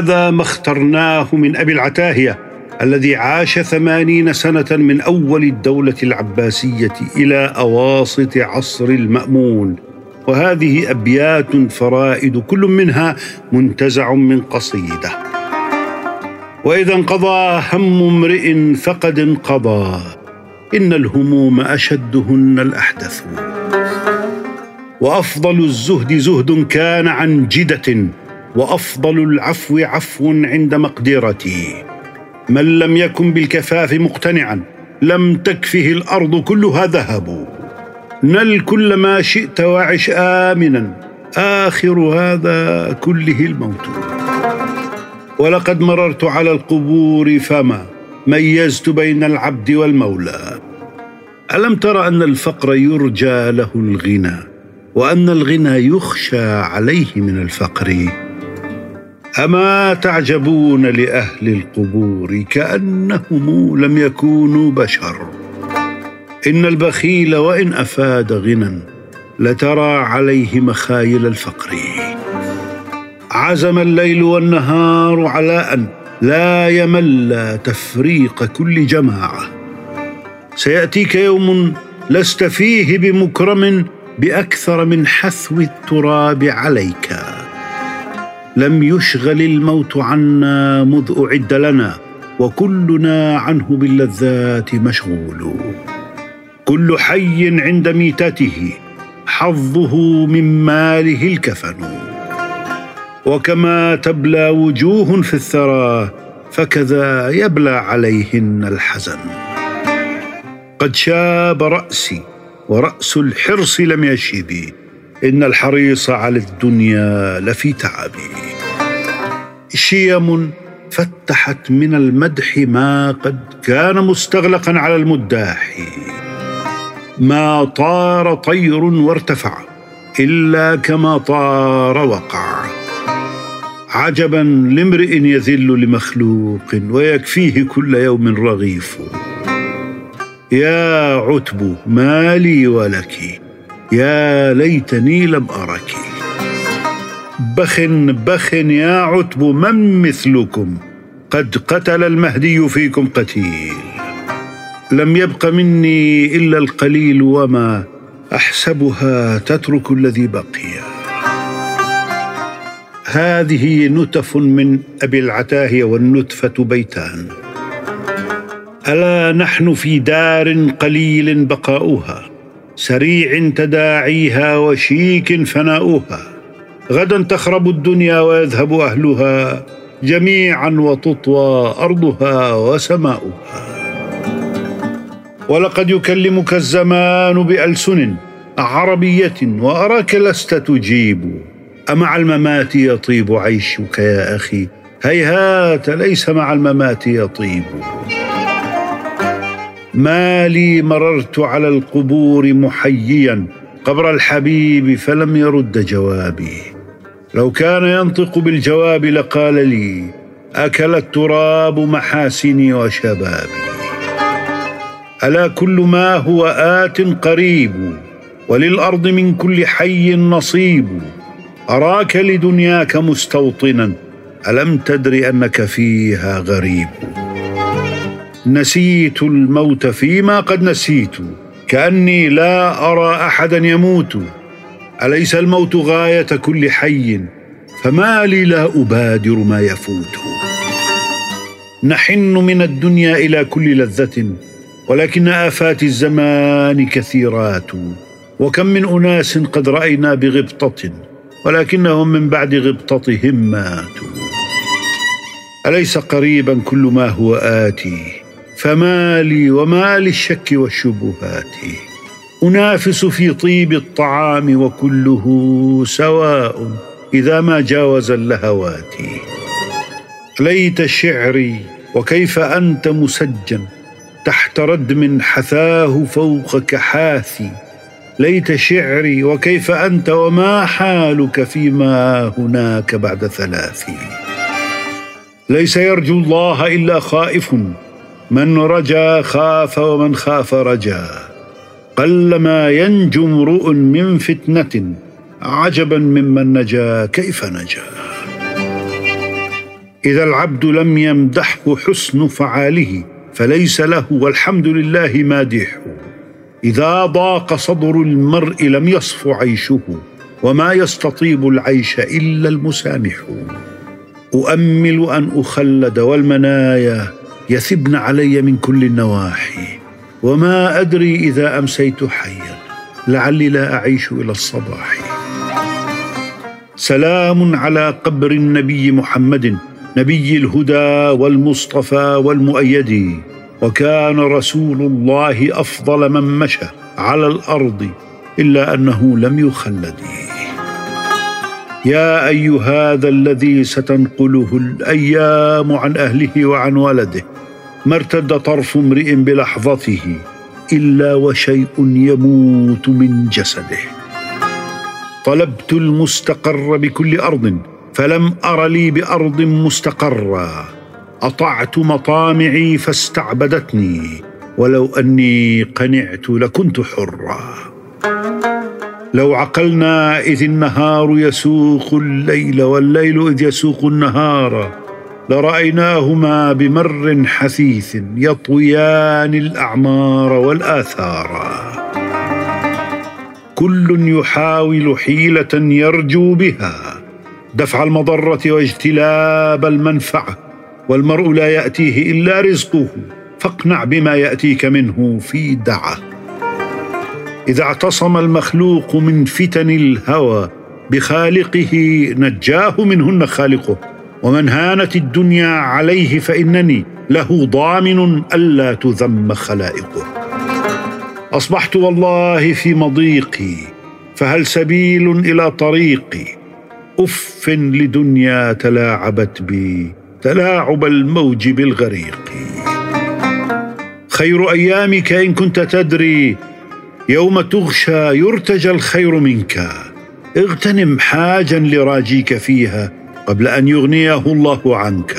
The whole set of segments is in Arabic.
هذا ما اخترناه من أبي العتاهية الذي عاش ثمانين سنة من أول الدولة العباسية إلى أواسط عصر المأمون. وهذه أبيات فرائد كل منها منتزع من قصيدة. وإذا انقضى هم امرئ فقد انقضى. إن الهموم أشدهن الأحدث وأفضل الزهد زهد كان عن جدة وأفضل العفو عفو عند مقدرتي. من لم يكن بالكفاف مقتنعا لم تكفه الأرض كلها ذهب. نل كل ما شئت وعش امنا آخر هذا كله الموت. ولقد مررت على القبور فما ميزت بين العبد والمولى. ألم تر أن الفقر يرجى له الغنى وأن الغنى يخشى عليه من الفقر؟ أما تعجبون لأهل القبور كأنهم لم يكونوا بشر؟ إن البخيل وإن أفاد غنى لترى عليه مخايل الفقر. عزم الليل والنهار على أن لا يمل تفريق كل جماعة. سيأتيك يوم لست فيه بمكرم بأكثر من حثو التراب عليك. لم يشغل الموت عنا مذ أعد لنا وكلنا عنه باللذات مشغول. كل حي عند ميتته حظه من ماله الكفن. وكما تبلى وجوه في الثرى فكذا يبلى عليهن الحزن. قد شاب رأسي ورأس الحرص لم يشب إن الحريص على الدنيا لفي تعب شيم فتحت من المدح ما قد كان مستغلقا على المداح ما طار طير وارتفع إلا كما طار وقع. عجبا لامرئ يذل لمخلوق ويكفيه كل يوم رغيف. يا عتب ما لي ولك. يا ليتني لم أرك. بخ بخ يا عتب من مثلكم؟ قد قتل المهدي فيكم قتيل. لم يبق مني إلا القليل وما أحسبها تترك الذي بقي. هذه نتف من أبي العتاهية والنتفة بيتان. ألا نحن في دار قليل بقاؤها سريع تداعيها وشيك فناؤها. غدا تخرب الدنيا ويذهب أهلها جميعا وتطوى أرضها وسماؤها. ولقد يكلمك الزمان بألسن عربية وأراك لست تجيب. أمع الممات يطيب عيشك يا أخي؟ هيهات ليس مع الممات يطيب. ما لي مررت على القبور محييا قبر الحبيب فلم يرد جوابي. لو كان ينطق بالجواب لقال لي أكل التراب محاسني وشبابي. ألا كل ما هو آت قريب وللأرض من كل حي نصيب. أراك لدنياك مستوطنا ألم تدر أنك فيها غريب؟ نسيت الموت فيما قد نسيت كأني لا أرى أحدا يموت. أليس الموت غاية كل حي؟ فما لي لا أبادر ما يفوت. نحن من الدنيا إلى كل لذة ولكن آفات الزمان كثيرات. وكم من أناس قد رأينا بغبطة؟ ولكنهم من بعد غبطتهم ماتوا. أليس قريبا كل ما هو آتي؟ فما لي وما للشك والشبهات. أنافس في طيب الطعام وكله سواء إذا ما جاوز اللهوات. ليت شعري وكيف أنت مسجن تحت ردم حثاه فوق كحاثي ليت شعري وكيف أنت وما حالك فيما هناك بعد ثلاث ليس يرجو الله إلا خائف من رجا خاف ومن خاف رجا. قلما ينجو امرؤ من فتنة عجبا ممن نجا كيف نجا. إذا العبد لم يمدحه حسن فعاله فليس له والحمد لله مادحه إذا ضاق صدر المرء لم يصف عيشه وما يستطيب العيش إلا المسامح أؤمل أن أخلد والمنايا يثبن علي من كل النواحي. وما أدري إذا أمسيت حيا لعلي لا أعيش إلى الصباح. سلام على قبر النبي محمد نبي الهدى والمصطفى والمؤيد. وكان رسول الله أفضل من مشى على الأرض إلا أنه لم يخلد. يا اي هذا الذي ستنقله الأيام عن أهله وعن ولده ما ارتد طرف امرئ بلحظته إلا وشيء يموت من جسده. طلبت المستقر بكل أرض فلم أر لي بأرض مستقرا أطعت مطامعي فاستعبدتني ولو أني قنعت لكنت حرا. لو عقلنا إذ النهار يسوق الليل والليل إذ يسوق النهار لرأيناهما بمر حثيث يطويان الأعمار والآثار. كل يحاول حيلة يرجو بها دفع المضرة واجتلاب المنفعة. والمرء لا يأتيه إلا رزقه فاقنع بما يأتيك منه في دعة. إذا اعتصم المخلوق من فتن الهوى بخالقه نجاه منهن خالقه ومن هانت الدنيا عليه فإنني له ضامن ألا تذم خلائقه. أصبحت والله في مضيقي فهل سبيل إلى طريقي؟ أف لدنيا تلاعبت بي تلاعب الموج بالغريق. خير أيامك إن كنت تدري يوم تغشى يرتجى الخير منك. اغتنم حاجا لراجيك فيها قبل أن يغنيه الله عنك.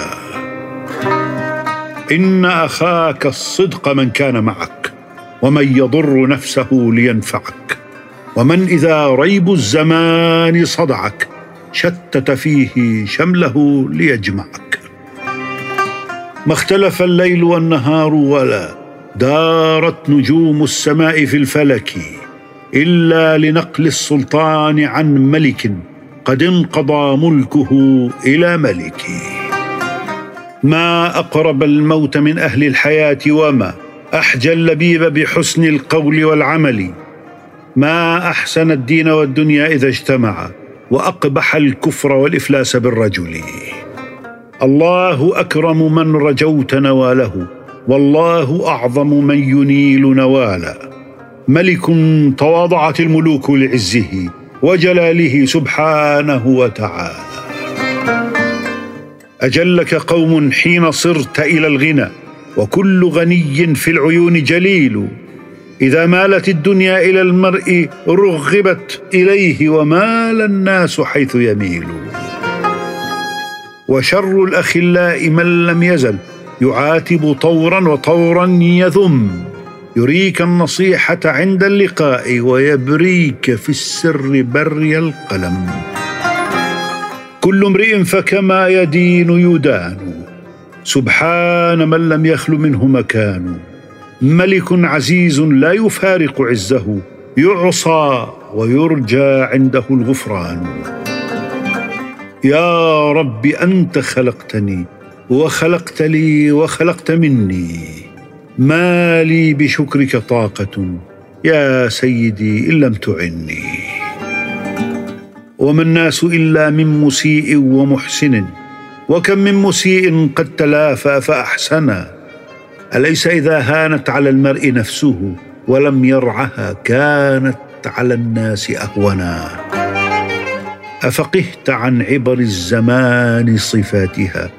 إن أخاك الصدق من كان معك ومن يضر نفسه لينفعك. ومن إذا ريب الزمان صدعك شتت فيه شمله ليجمعك. ما اختلف الليل والنهار ولا دارت نجوم السماء في الفلك إلا لنقل السلطان عن ملك قد انقضى ملكه إلى ملك. ما أقرب الموت من أهل الحياة وما أحجى اللبيب بحسن القول والعمل. ما أحسن الدين والدنيا إذا اجتمعا وأقبح الكفر والإفلاس بالرجل. الله أكرم من رجوت نواله والله أعظم من ينيل نوالا. ملك تواضعت الملوك لعزه وجلاله سبحانه وتعالى. أجلك قوم حين صرت إلى الغنى وكل غني في العيون جليل. إذا مالت الدنيا إلى المرء رغبت إليه ومال الناس حيث يميل. وشر الأخلاء من لم يزل يعاتب طورا وطورا يذم. يريك النصيحة عند اللقاء ويبريك في السر بري القلم. كل امرئ فكما يدين يدان. سبحان من لم يخل منه مكان. ملك عزيز لا يفارق عزه يعصى ويرجى عنده الغفران. يا رب أنت خلقتني وخلقت لي وخلقت مني. ما لي بشكرك طاقة يا سيدي إن لم تعني. وما الناس إلا من مسيء ومحسن وكم من مسيء قد تلافى فأحسنا. أليس إذا هانت على المرء نفسه ولم يرعها كانت على الناس أهونا؟ أفقهت عن عبر الزمان صفاتها؟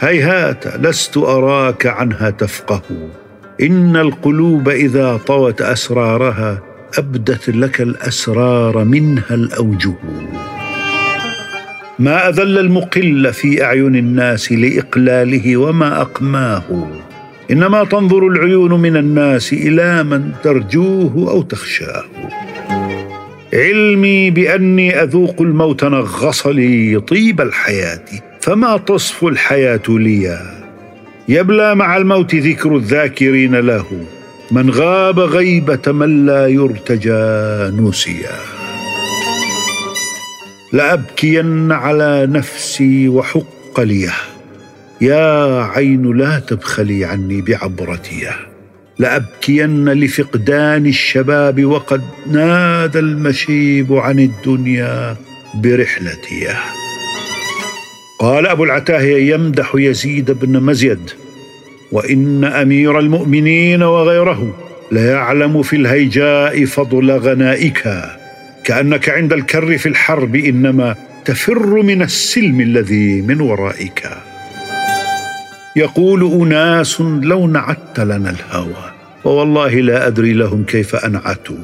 هيهات لست أراك عنها تفقه. إن القلوب إذا طوت أسرارها أبدت لك الأسرار منها الأوجه. ما أذل المقل في أعين الناس لإقلاله وما أقماه؟ إنما تنظر العيون من الناس إلى من ترجوه أو تخشاه. علمي بأني أذوق الموت نغص لي طيب الحياة فما تصف الحياة لي؟ يبلى مع الموت ذكر الذاكرين له من غاب غيبة من لا يرتجى نسيا. لأبكين على نفسي وحق ليه يا عين لا تبخلي عني بعبرتيه. لأبكين لفقدان الشباب وقد نادى المشيب عن الدنيا برحلتيه قال أبو العتاهيه يمدح يزيد بن مزيد وإن أمير المؤمنين وغيره ليعلم في الهيجاء فضل غنائك كأنك عند الكر في الحرب إنما تفر من السلم الذي من ورائك. يقول أناس لو نعت لنا الهوى. ووالله لا أدري لهم كيف أنعتوا.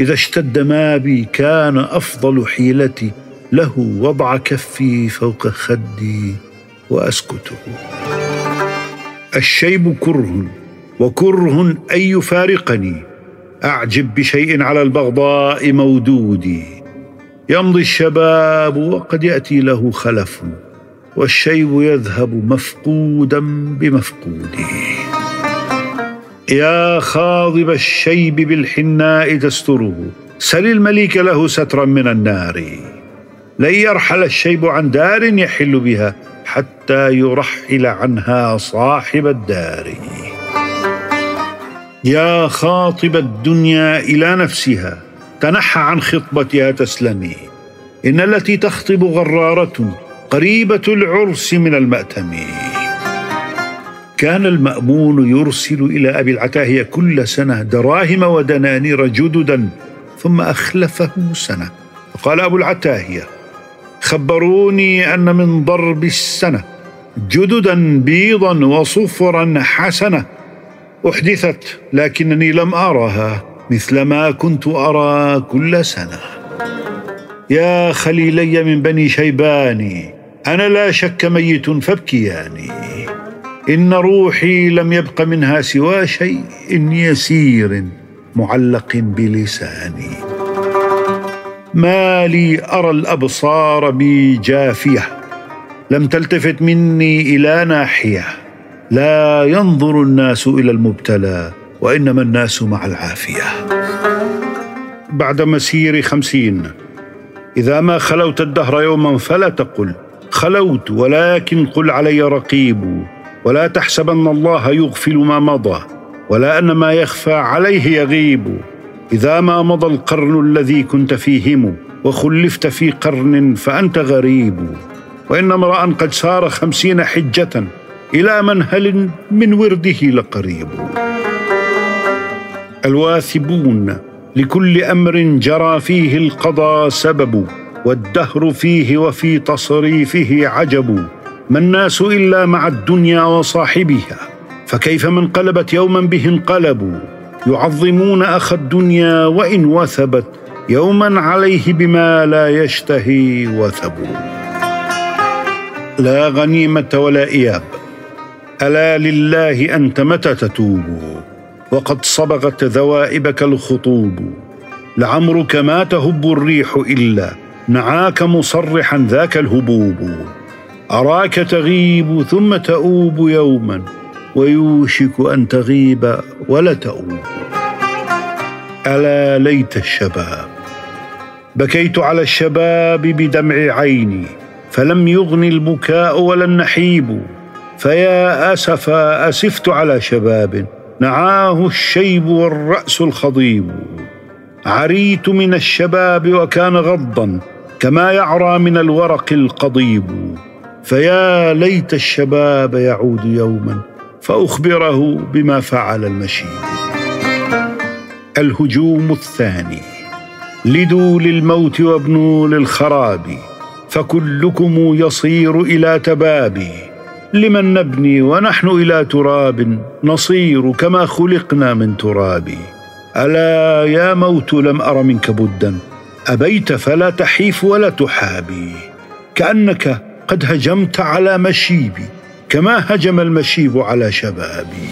إذا اشتد ما بي كان أفضل حيلتي له وضع كفي فوق خدي وأسكته. الشيب كره وكره أن يفارقني. أعجب بشيء على البغضاء مودودي. يمضي الشباب وقد يأتي له خلف والشيب يذهب مفقودا بمفقوده. يا خاضب الشيب بالحناء تستره. سل المليك له سترا من النار. لن يرحل الشيب عن دار يحل بها حتى يرحل عنها صاحب الدار. يا خاطب الدنيا إلى نفسها تنح عن خطبتها تسلمي. إن التي تخطب غرارة قريبة العرس من الماتم كان المأمون يرسل إلى أبي العتاهية كل سنة دراهم ودنانير جددا ثم اخلفه سنة. فقال أبو العتاهية خبروني أن من ضرب السنة جددا بيضا وصفرا حسنة أحدثت لكنني لم ارها مثل ما كنت أرى كل سنة. يا خليلي من بني شيبان أنا لا شك ميت فابكياني. إن روحي لم يبق منها سوى شيء يسير معلق بلساني. ما لي أرى الأبصار بي جافية لم تلتفت مني إلى ناحية. لا ينظر الناس إلى المبتلى وإنما الناس مع العافية. بعد مسير خمسين إذا ما خلوت الدهر يوما فلا تقل خلوت ولكن قل علي رقيب. ولا تحسبن الله يغفل ما مضى ولا أن ما يخفى عليه يغيب. إذا ما مضى القرن الذي كنت فيهم وخلفت في قرن فأنت غريب. وإن امرأ قد سار خمسين حجة إلى منهل من ورده لقريب. الواثبون لكل أمر جرى فيه القضاء سبب والدهر فيه وفي تصريفه عجب. ما الناس إلا مع الدنيا وصاحبها فكيف من قلبت يوما به انقلبوا؟ يعظمون اخ الدنيا وإن وثبت يوما عليه بما لا يشتهي وثبوا. لا غنيمة ولا إياب ألا لله أنت متى تتوب؟ وقد صبغت ذوائبك الخطوب. لعمرك ما تهب الريح إلا نعاك مصرحا ذاك الهبوب. أراك تغيب ثم تؤوب يوما ويوشك أن تغيب ولا تؤوب. ألا ليت الشباب بكيت على الشباب بدمع عيني فلم يغن البكاء ولا النحيب فيا أسفا أسفت على شباب نعاه الشيب والرأس الخضيب. عريت من الشباب وكان غضا كما يعرى من الورق القضيب. فيا ليت الشباب يعود يوما فأخبره بما فعل المشيب الهجوم الثاني لدوا للموت وابنوا للخراب فكلكم يصير إلى تبابي لمن نبني ونحن إلى تراب نصير كما خلقنا من تراب. ألا يا موت لم أر منك بدا أبيت فلا تحيف ولا تحابي. كأنك قد هجمت على مشيبي كما هجم المشيب على شبابي.